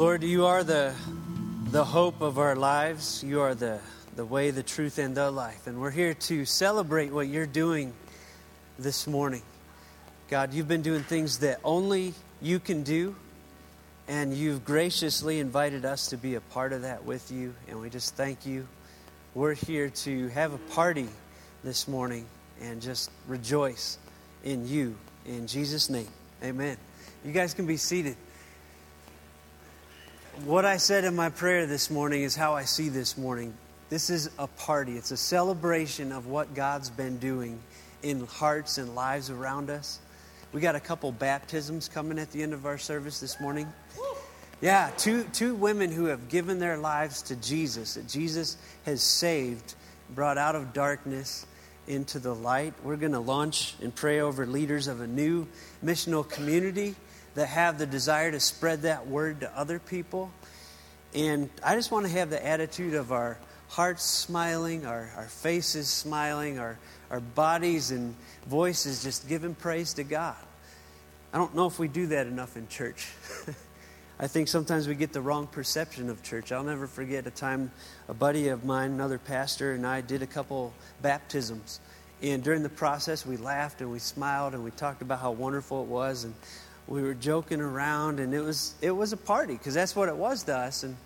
Lord, you are the, the hope of our lives. You are the, the way, the truth, and the life. And we're here to celebrate what you're doing this morning. God, you've been doing things that only you can do, and you've graciously invited us to be a part of that with you. And we just thank you. We're here to have a party this morning and just rejoice in you. In Jesus' name, amen. You guys can be seated. What I said in my prayer this morning is how I see this morning. This is a party, it's a celebration of what God's been doing in hearts and lives around us. We got a couple baptisms coming at the end of our service this morning. Yeah, two, two women who have given their lives to Jesus, that Jesus has saved, brought out of darkness into the light. We're going to launch and pray over leaders of a new missional community that have the desire to spread that word to other people. And I just want to have the attitude of our hearts smiling, our, our faces smiling, our, our bodies and voices just giving praise to God. I don't know if we do that enough in church. I think sometimes we get the wrong perception of church. I'll never forget a time a buddy of mine, another pastor, and I did a couple baptisms. And during the process, we laughed and we smiled and we talked about how wonderful it was. And we were joking around, and it was it was a party because that's what it was to us. And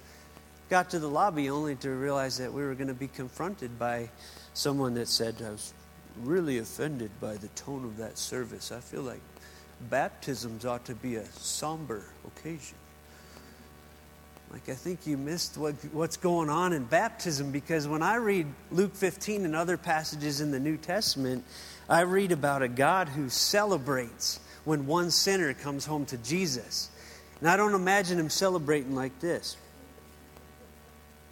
got to the lobby only to realize that we were going to be confronted by someone that said, "I was really offended by the tone of that service. I feel like baptisms ought to be a somber occasion." Like, I think you missed what, what's going on in baptism because when I read Luke 15 and other passages in the New Testament, I read about a God who celebrates when one sinner comes home to Jesus. And I don't imagine him celebrating like this.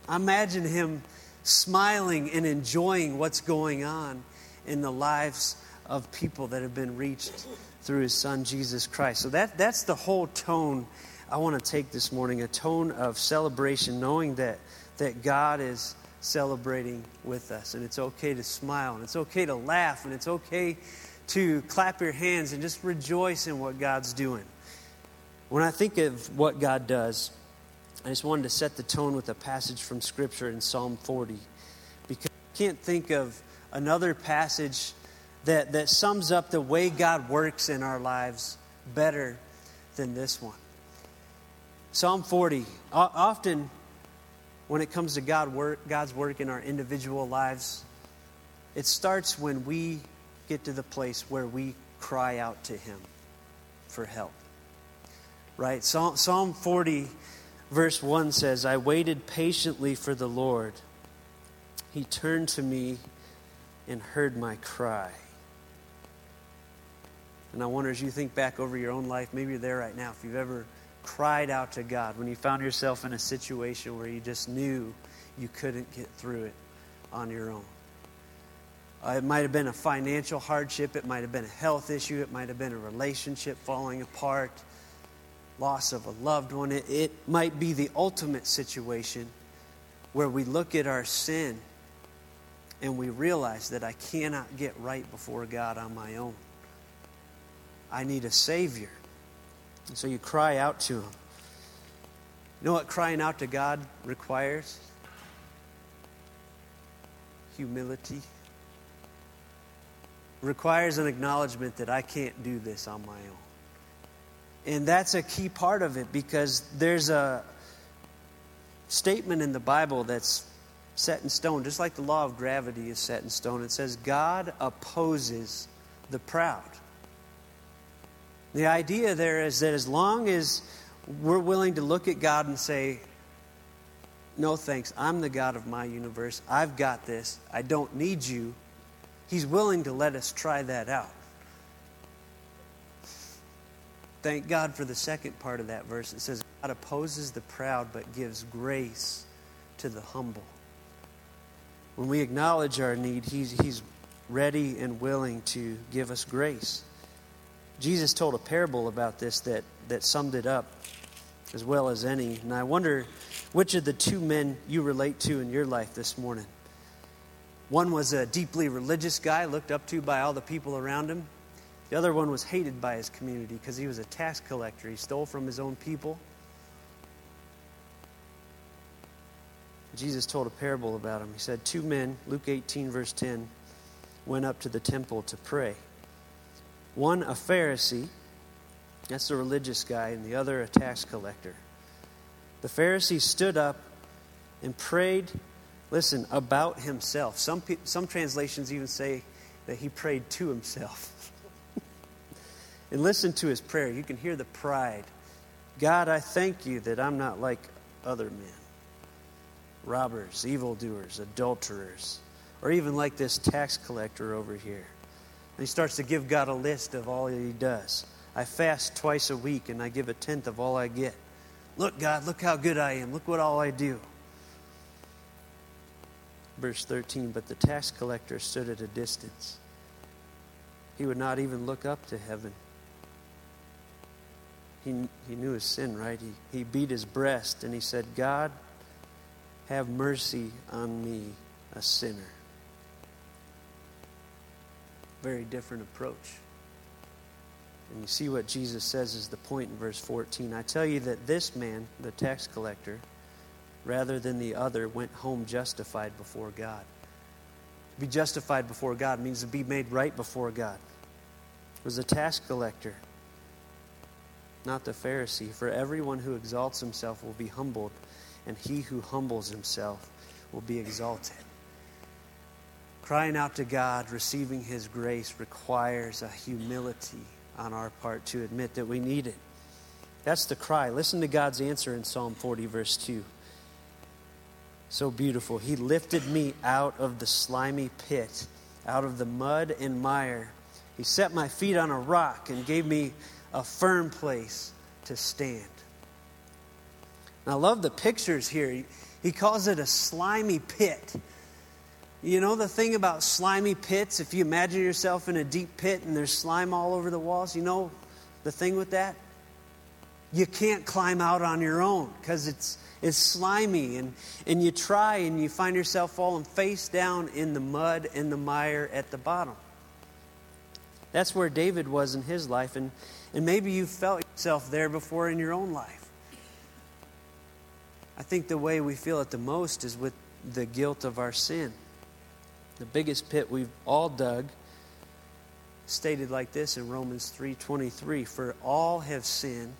I imagine him smiling and enjoying what's going on in the lives of people that have been reached through his son Jesus Christ. So that, that's the whole tone I want to take this morning a tone of celebration, knowing that, that God is celebrating with us. And it's okay to smile, and it's okay to laugh, and it's okay to clap your hands and just rejoice in what God's doing. When I think of what God does, I just wanted to set the tone with a passage from Scripture in Psalm 40. Because I can't think of another passage that, that sums up the way God works in our lives better than this one. Psalm 40. Often, when it comes to God work, God's work in our individual lives, it starts when we get to the place where we cry out to Him for help. Right? Psalm 40, verse 1 says, I waited patiently for the Lord. He turned to me and heard my cry. And I wonder as you think back over your own life, maybe you're there right now, if you've ever cried out to God, when you found yourself in a situation where you just knew you couldn't get through it on your own. Uh, it might have been a financial hardship, it might have been a health issue, it might have been a relationship falling apart, loss of a loved one. It, it might be the ultimate situation where we look at our sin and we realize that I cannot get right before God on my own. I need a Savior. And so you cry out to Him. You know what crying out to God requires? Humility requires an acknowledgement that I can't do this on my own. And that's a key part of it because there's a statement in the Bible that's set in stone, just like the law of gravity is set in stone. It says, God opposes the proud. The idea there is that as long as we're willing to look at God and say, No thanks, I'm the God of my universe, I've got this, I don't need you, He's willing to let us try that out. Thank God for the second part of that verse. It says, God opposes the proud but gives grace to the humble. When we acknowledge our need, He's, he's ready and willing to give us grace. Jesus told a parable about this that, that summed it up as well as any. And I wonder which of the two men you relate to in your life this morning. One was a deeply religious guy, looked up to by all the people around him. The other one was hated by his community because he was a tax collector. He stole from his own people. Jesus told a parable about him. He said, Two men, Luke 18, verse 10, went up to the temple to pray. One, a Pharisee, that's a religious guy, and the other, a tax collector. The Pharisee stood up and prayed, listen, about himself. Some, some translations even say that he prayed to himself. and listen to his prayer. You can hear the pride. God, I thank you that I'm not like other men robbers, evildoers, adulterers, or even like this tax collector over here. And he starts to give God a list of all that he does. I fast twice a week and I give a tenth of all I get. Look, God, look how good I am. Look what all I do. Verse 13 But the tax collector stood at a distance. He would not even look up to heaven. He, he knew his sin, right? He, he beat his breast and he said, God, have mercy on me, a sinner. Very different approach. And you see what Jesus says is the point in verse 14. I tell you that this man, the tax collector, rather than the other, went home justified before God. To be justified before God means to be made right before God. It was a tax collector, not the Pharisee. For everyone who exalts himself will be humbled, and he who humbles himself will be exalted. Crying out to God, receiving his grace, requires a humility on our part to admit that we need it. That's the cry. Listen to God's answer in Psalm 40, verse 2. So beautiful. He lifted me out of the slimy pit, out of the mud and mire. He set my feet on a rock and gave me a firm place to stand. And I love the pictures here. He calls it a slimy pit. You know the thing about slimy pits? If you imagine yourself in a deep pit and there's slime all over the walls, you know the thing with that? You can't climb out on your own because it's, it's slimy. And, and you try and you find yourself falling face down in the mud and the mire at the bottom. That's where David was in his life. And, and maybe you felt yourself there before in your own life. I think the way we feel it the most is with the guilt of our sin the biggest pit we've all dug stated like this in Romans 3:23 for all have sinned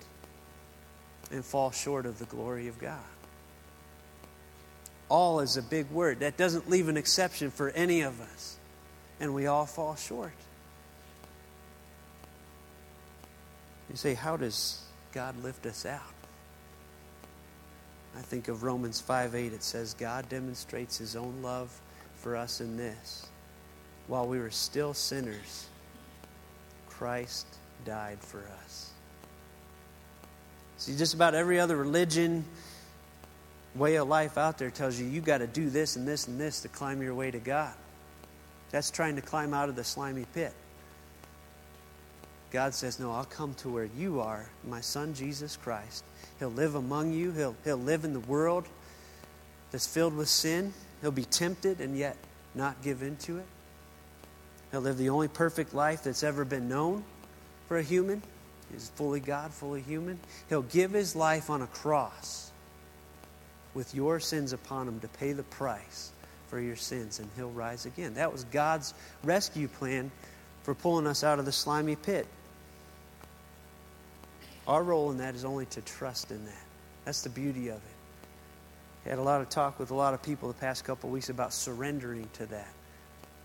and fall short of the glory of God. All is a big word. That doesn't leave an exception for any of us. And we all fall short. You say, how does God lift us out? I think of Romans 5 8. It says, God demonstrates his own love for us in this. While we were still sinners, Christ died for us. See, just about every other religion, way of life out there tells you you got to do this and this and this to climb your way to God. That's trying to climb out of the slimy pit. God says, No, I'll come to where you are, my son Jesus Christ. He'll live among you, he'll, he'll live in the world that's filled with sin. He'll be tempted and yet not give in to it. He'll live the only perfect life that's ever been known for a human. He's fully God, fully human. He'll give his life on a cross with your sins upon him to pay the price for your sins, and he'll rise again. That was God's rescue plan for pulling us out of the slimy pit. Our role in that is only to trust in that. That's the beauty of it I had a lot of talk with a lot of people the past couple weeks about surrendering to that,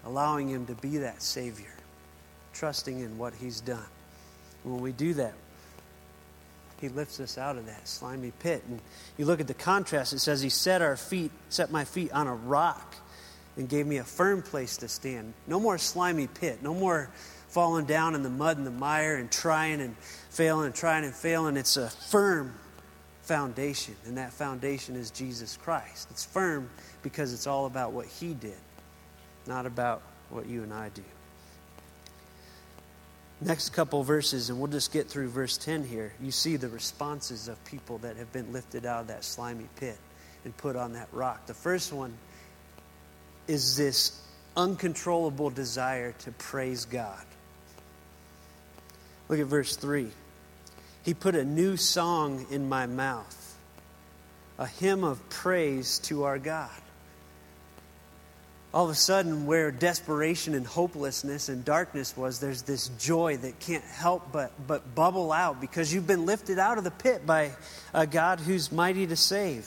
allowing Him to be that Savior, trusting in what He's done. When we do that, He lifts us out of that slimy pit. And you look at the contrast, it says, He set our feet, set my feet on a rock and gave me a firm place to stand. No more slimy pit, no more falling down in the mud and the mire and trying and failing and trying and failing. It's a firm foundation, and that foundation is Jesus Christ. It's firm because it's all about what He did, not about what you and I do. Next couple verses, and we'll just get through verse 10 here. You see the responses of people that have been lifted out of that slimy pit and put on that rock. The first one is this uncontrollable desire to praise God. Look at verse 3. He put a new song in my mouth, a hymn of praise to our God. All of a sudden, where desperation and hopelessness and darkness was, there's this joy that can't help but, but bubble out because you've been lifted out of the pit by a God who's mighty to save.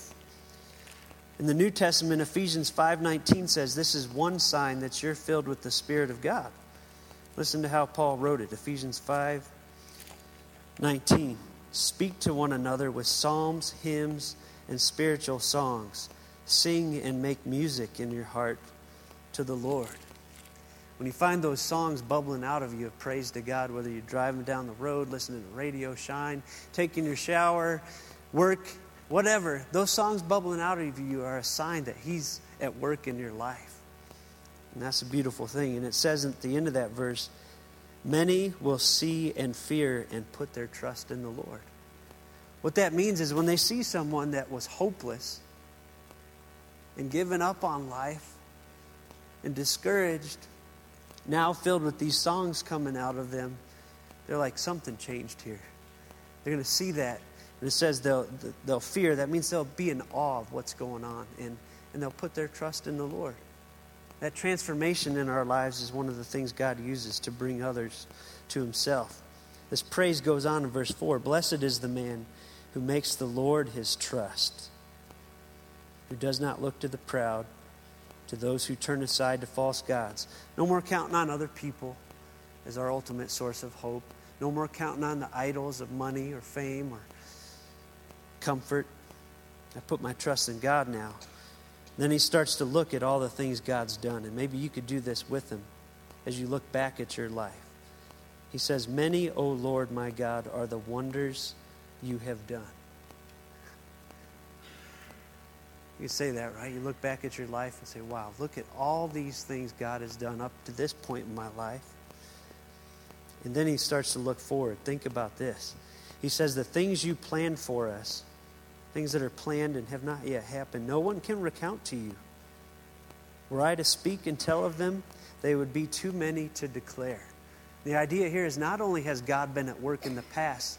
In the New Testament, Ephesians 5:19 says this is one sign that you're filled with the Spirit of God. Listen to how Paul wrote it. Ephesians 5:19. Speak to one another with psalms, hymns, and spiritual songs. Sing and make music in your heart to the Lord. When you find those songs bubbling out of you of praise to God, whether you're driving down the road, listening to radio shine, taking your shower, work, whatever, those songs bubbling out of you are a sign that He's at work in your life. And that's a beautiful thing. And it says at the end of that verse, many will see and fear and put their trust in the Lord. What that means is when they see someone that was hopeless and given up on life and discouraged, now filled with these songs coming out of them, they're like, something changed here. They're going to see that and it says they'll, they'll fear. That means they'll be in awe of what's going on. And, and they'll put their trust in the Lord. That transformation in our lives is one of the things God uses to bring others to Himself. This praise goes on in verse 4 Blessed is the man who makes the Lord his trust, who does not look to the proud, to those who turn aside to false gods. No more counting on other people as our ultimate source of hope. No more counting on the idols of money or fame or comfort. I put my trust in God now. Then he starts to look at all the things God's done. And maybe you could do this with him as you look back at your life. He says, Many, O Lord my God, are the wonders you have done. You say that, right? You look back at your life and say, Wow, look at all these things God has done up to this point in my life. And then he starts to look forward. Think about this. He says, The things you planned for us things that are planned and have not yet happened. No one can recount to you. Were I to speak and tell of them, they would be too many to declare. The idea here is not only has God been at work in the past,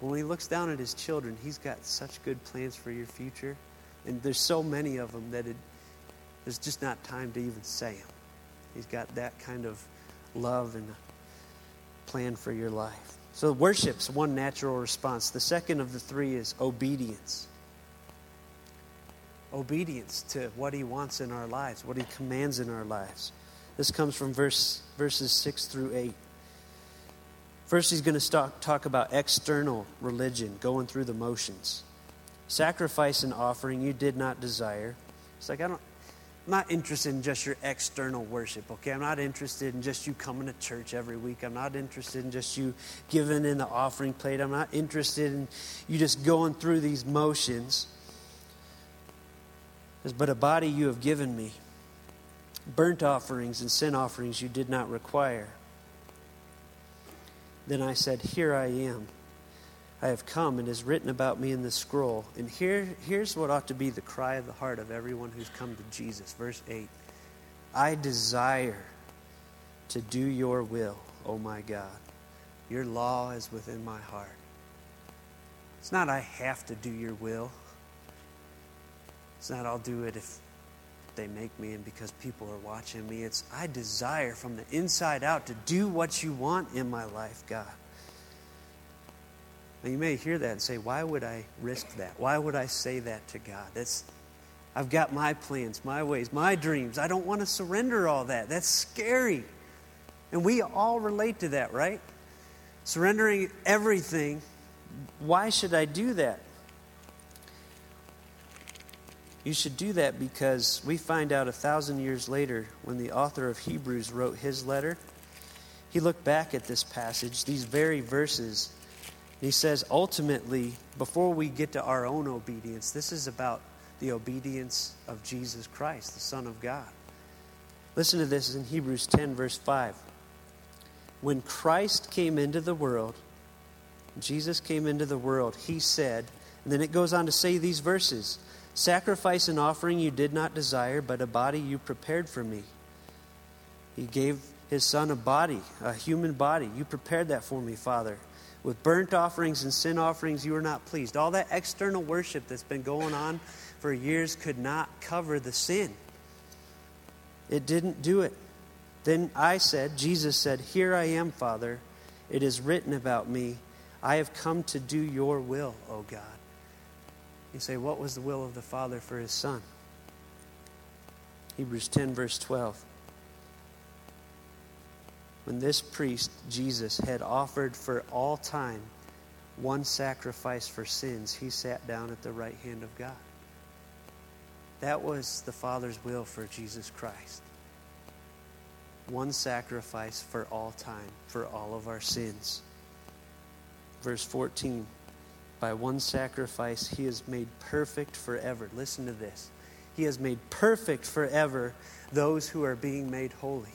when he looks down at his children, he's got such good plans for your future. And there's so many of them that it, there's just not time to even say them. He's got that kind of love and plan for your life. So, worship's one natural response. The second of the three is obedience. Obedience to what he wants in our lives, what he commands in our lives. This comes from verse, verses 6 through 8. First, he's going to talk, talk about external religion, going through the motions. Sacrifice and offering you did not desire. It's like, I don't, I'm not interested in just your external worship, okay? I'm not interested in just you coming to church every week. I'm not interested in just you giving in the offering plate. I'm not interested in you just going through these motions. But a body you have given me, burnt offerings and sin offerings you did not require. Then I said, Here I am. I have come and is written about me in the scroll. And here, here's what ought to be the cry of the heart of everyone who's come to Jesus. Verse 8 I desire to do your will, O my God. Your law is within my heart. It's not I have to do your will. It's not I'll do it if they make me and because people are watching me. It's I desire from the inside out to do what you want in my life, God. Now you may hear that and say, why would I risk that? Why would I say that to God? That's I've got my plans, my ways, my dreams. I don't want to surrender all that. That's scary. And we all relate to that, right? Surrendering everything. Why should I do that? You should do that because we find out a thousand years later when the author of Hebrews wrote his letter. He looked back at this passage, these very verses, he says, ultimately, before we get to our own obedience, this is about the obedience of Jesus Christ, the Son of God. Listen to this in Hebrews 10, verse 5. When Christ came into the world, Jesus came into the world, he said, and then it goes on to say these verses Sacrifice and offering you did not desire, but a body you prepared for me. He gave his son a body, a human body. You prepared that for me, Father. With burnt offerings and sin offerings, you are not pleased. All that external worship that's been going on for years could not cover the sin. It didn't do it. Then I said, Jesus said, Here I am, Father. It is written about me. I have come to do your will, O God. You say, What was the will of the Father for his Son? Hebrews 10, verse 12. When this priest, Jesus, had offered for all time one sacrifice for sins, he sat down at the right hand of God. That was the Father's will for Jesus Christ. One sacrifice for all time, for all of our sins. Verse 14 By one sacrifice, he is made perfect forever. Listen to this. He has made perfect forever those who are being made holy.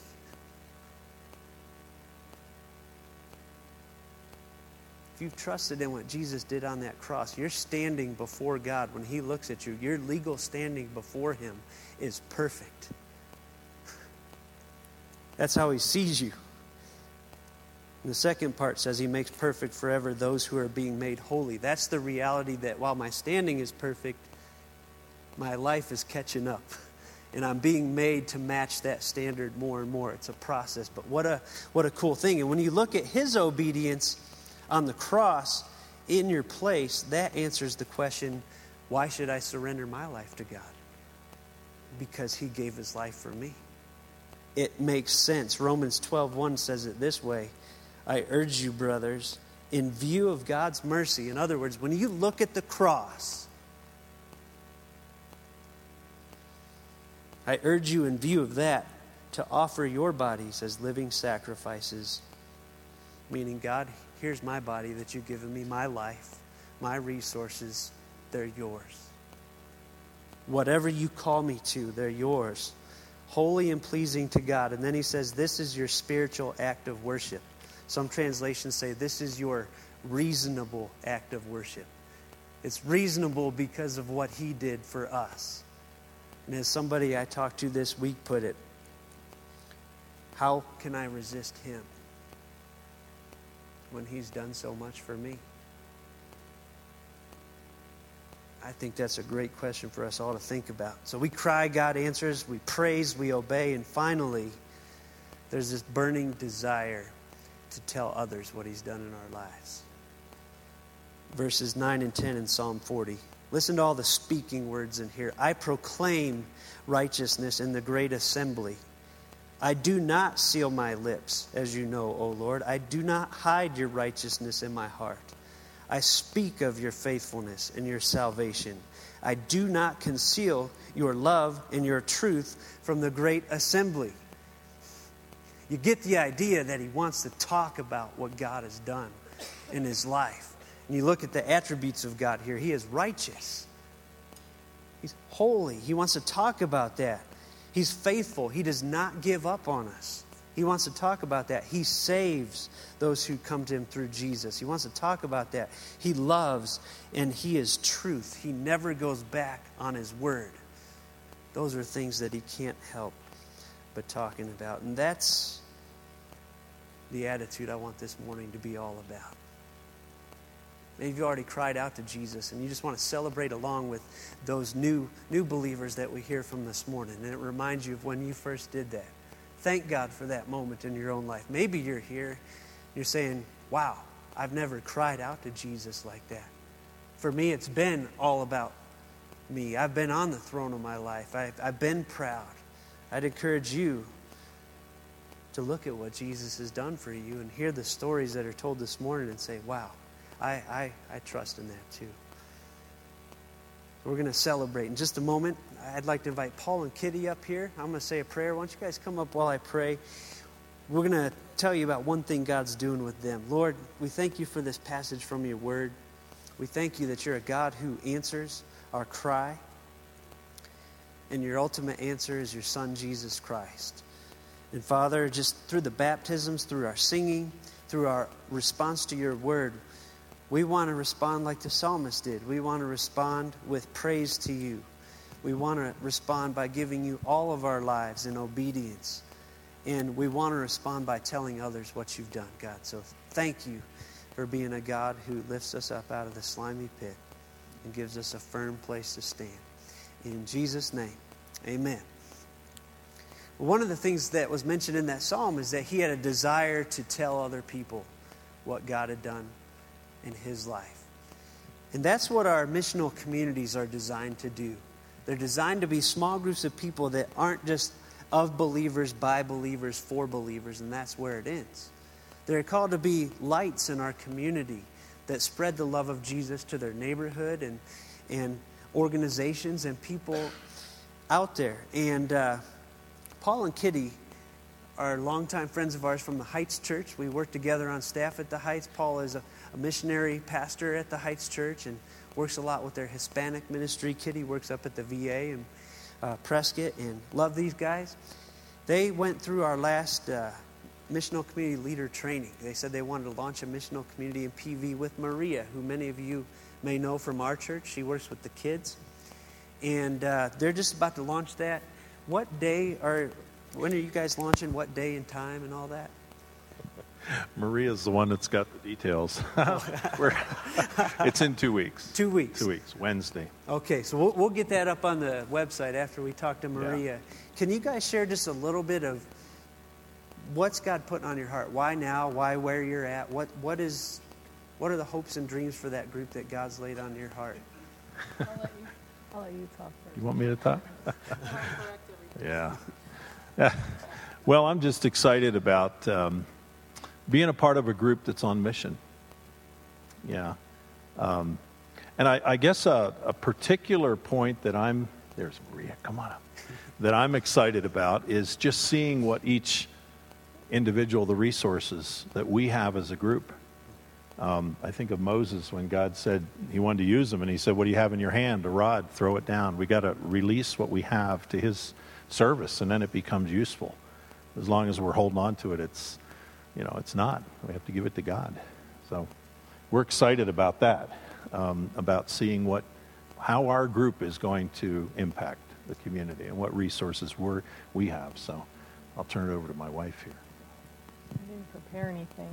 If you've trusted in what Jesus did on that cross, you're standing before God when He looks at you. Your legal standing before Him is perfect. That's how He sees you. And the second part says He makes perfect forever those who are being made holy. That's the reality that while my standing is perfect, my life is catching up. And I'm being made to match that standard more and more. It's a process. But what a, what a cool thing. And when you look at His obedience, on the cross in your place, that answers the question why should I surrender my life to God? Because he gave his life for me. It makes sense. Romans 12:1 says it this way. I urge you, brothers, in view of God's mercy. In other words, when you look at the cross, I urge you, in view of that, to offer your bodies as living sacrifices, meaning God Here's my body that you've given me, my life, my resources, they're yours. Whatever you call me to, they're yours. Holy and pleasing to God. And then he says, This is your spiritual act of worship. Some translations say, This is your reasonable act of worship. It's reasonable because of what he did for us. And as somebody I talked to this week put it, how can I resist him? When He's done so much for me? I think that's a great question for us all to think about. So we cry, God answers, we praise, we obey, and finally, there's this burning desire to tell others what He's done in our lives. Verses 9 and 10 in Psalm 40. Listen to all the speaking words in here. I proclaim righteousness in the great assembly. I do not seal my lips, as you know, O Lord. I do not hide your righteousness in my heart. I speak of your faithfulness and your salvation. I do not conceal your love and your truth from the great assembly. You get the idea that he wants to talk about what God has done in his life. And you look at the attributes of God here. He is righteous, he's holy. He wants to talk about that. He's faithful. He does not give up on us. He wants to talk about that. He saves those who come to him through Jesus. He wants to talk about that. He loves and he is truth. He never goes back on his word. Those are things that he can't help but talking about. And that's the attitude I want this morning to be all about. Maybe you've already cried out to Jesus and you just want to celebrate along with those new, new believers that we hear from this morning. And it reminds you of when you first did that. Thank God for that moment in your own life. Maybe you're here, you're saying, Wow, I've never cried out to Jesus like that. For me, it's been all about me. I've been on the throne of my life, I've, I've been proud. I'd encourage you to look at what Jesus has done for you and hear the stories that are told this morning and say, Wow I, I, I trust in that too. We're going to celebrate in just a moment. I'd like to invite Paul and Kitty up here. I'm going to say a prayer. Why don't you guys come up while I pray? We're going to tell you about one thing God's doing with them. Lord, we thank you for this passage from your word. We thank you that you're a God who answers our cry. And your ultimate answer is your Son, Jesus Christ. And Father, just through the baptisms, through our singing, through our response to your word, we want to respond like the psalmist did. We want to respond with praise to you. We want to respond by giving you all of our lives in obedience. And we want to respond by telling others what you've done, God. So thank you for being a God who lifts us up out of the slimy pit and gives us a firm place to stand. In Jesus' name, amen. One of the things that was mentioned in that psalm is that he had a desire to tell other people what God had done in his life. And that's what our missional communities are designed to do. They're designed to be small groups of people that aren't just of believers, by believers, for believers, and that's where it ends. They're called to be lights in our community that spread the love of Jesus to their neighborhood and, and organizations and people out there. And uh, Paul and Kitty are longtime friends of ours from the Heights Church. We work together on staff at the Heights. Paul is a, a missionary pastor at the Heights Church and works a lot with their Hispanic ministry. Kitty works up at the VA and uh, Prescott and love these guys. They went through our last uh, missional community leader training. They said they wanted to launch a missional community in PV with Maria, who many of you may know from our church. She works with the kids. And uh, they're just about to launch that. What day are, when are you guys launching? What day and time and all that? Maria's the one that's got the details. it's in two weeks. Two weeks. Two weeks, Wednesday. Okay, so we'll, we'll get that up on the website after we talk to Maria. Yeah. Can you guys share just a little bit of what's God putting on your heart? Why now? Why where you're at? What what is what are the hopes and dreams for that group that God's laid on your heart? I'll let you, I'll let you talk first. You want me to talk? yeah. yeah. Well, I'm just excited about um, being a part of a group that's on mission. Yeah. Um, and I, I guess a, a, particular point that I'm, there's Maria, come on up, that I'm excited about is just seeing what each individual, the resources that we have as a group. Um, I think of Moses when God said he wanted to use him, and he said, What do you have in your hand? A rod, throw it down. We got to release what we have to his service, and then it becomes useful. As long as we're holding on to it, it's, you know, it's not. We have to give it to God. So we're excited about that, um, about seeing what, how our group is going to impact the community and what resources we're, we have. So I'll turn it over to my wife here. I didn't prepare anything.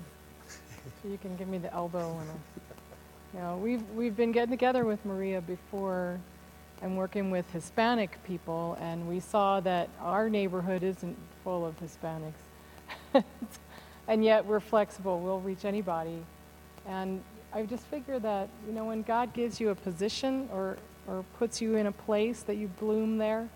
So you can give me the elbow and a, you know, we've we've been getting together with Maria before and working with Hispanic people and we saw that our neighborhood isn't full of Hispanics. and yet we're flexible. We'll reach anybody. And I just figure that, you know, when God gives you a position or or puts you in a place that you bloom there,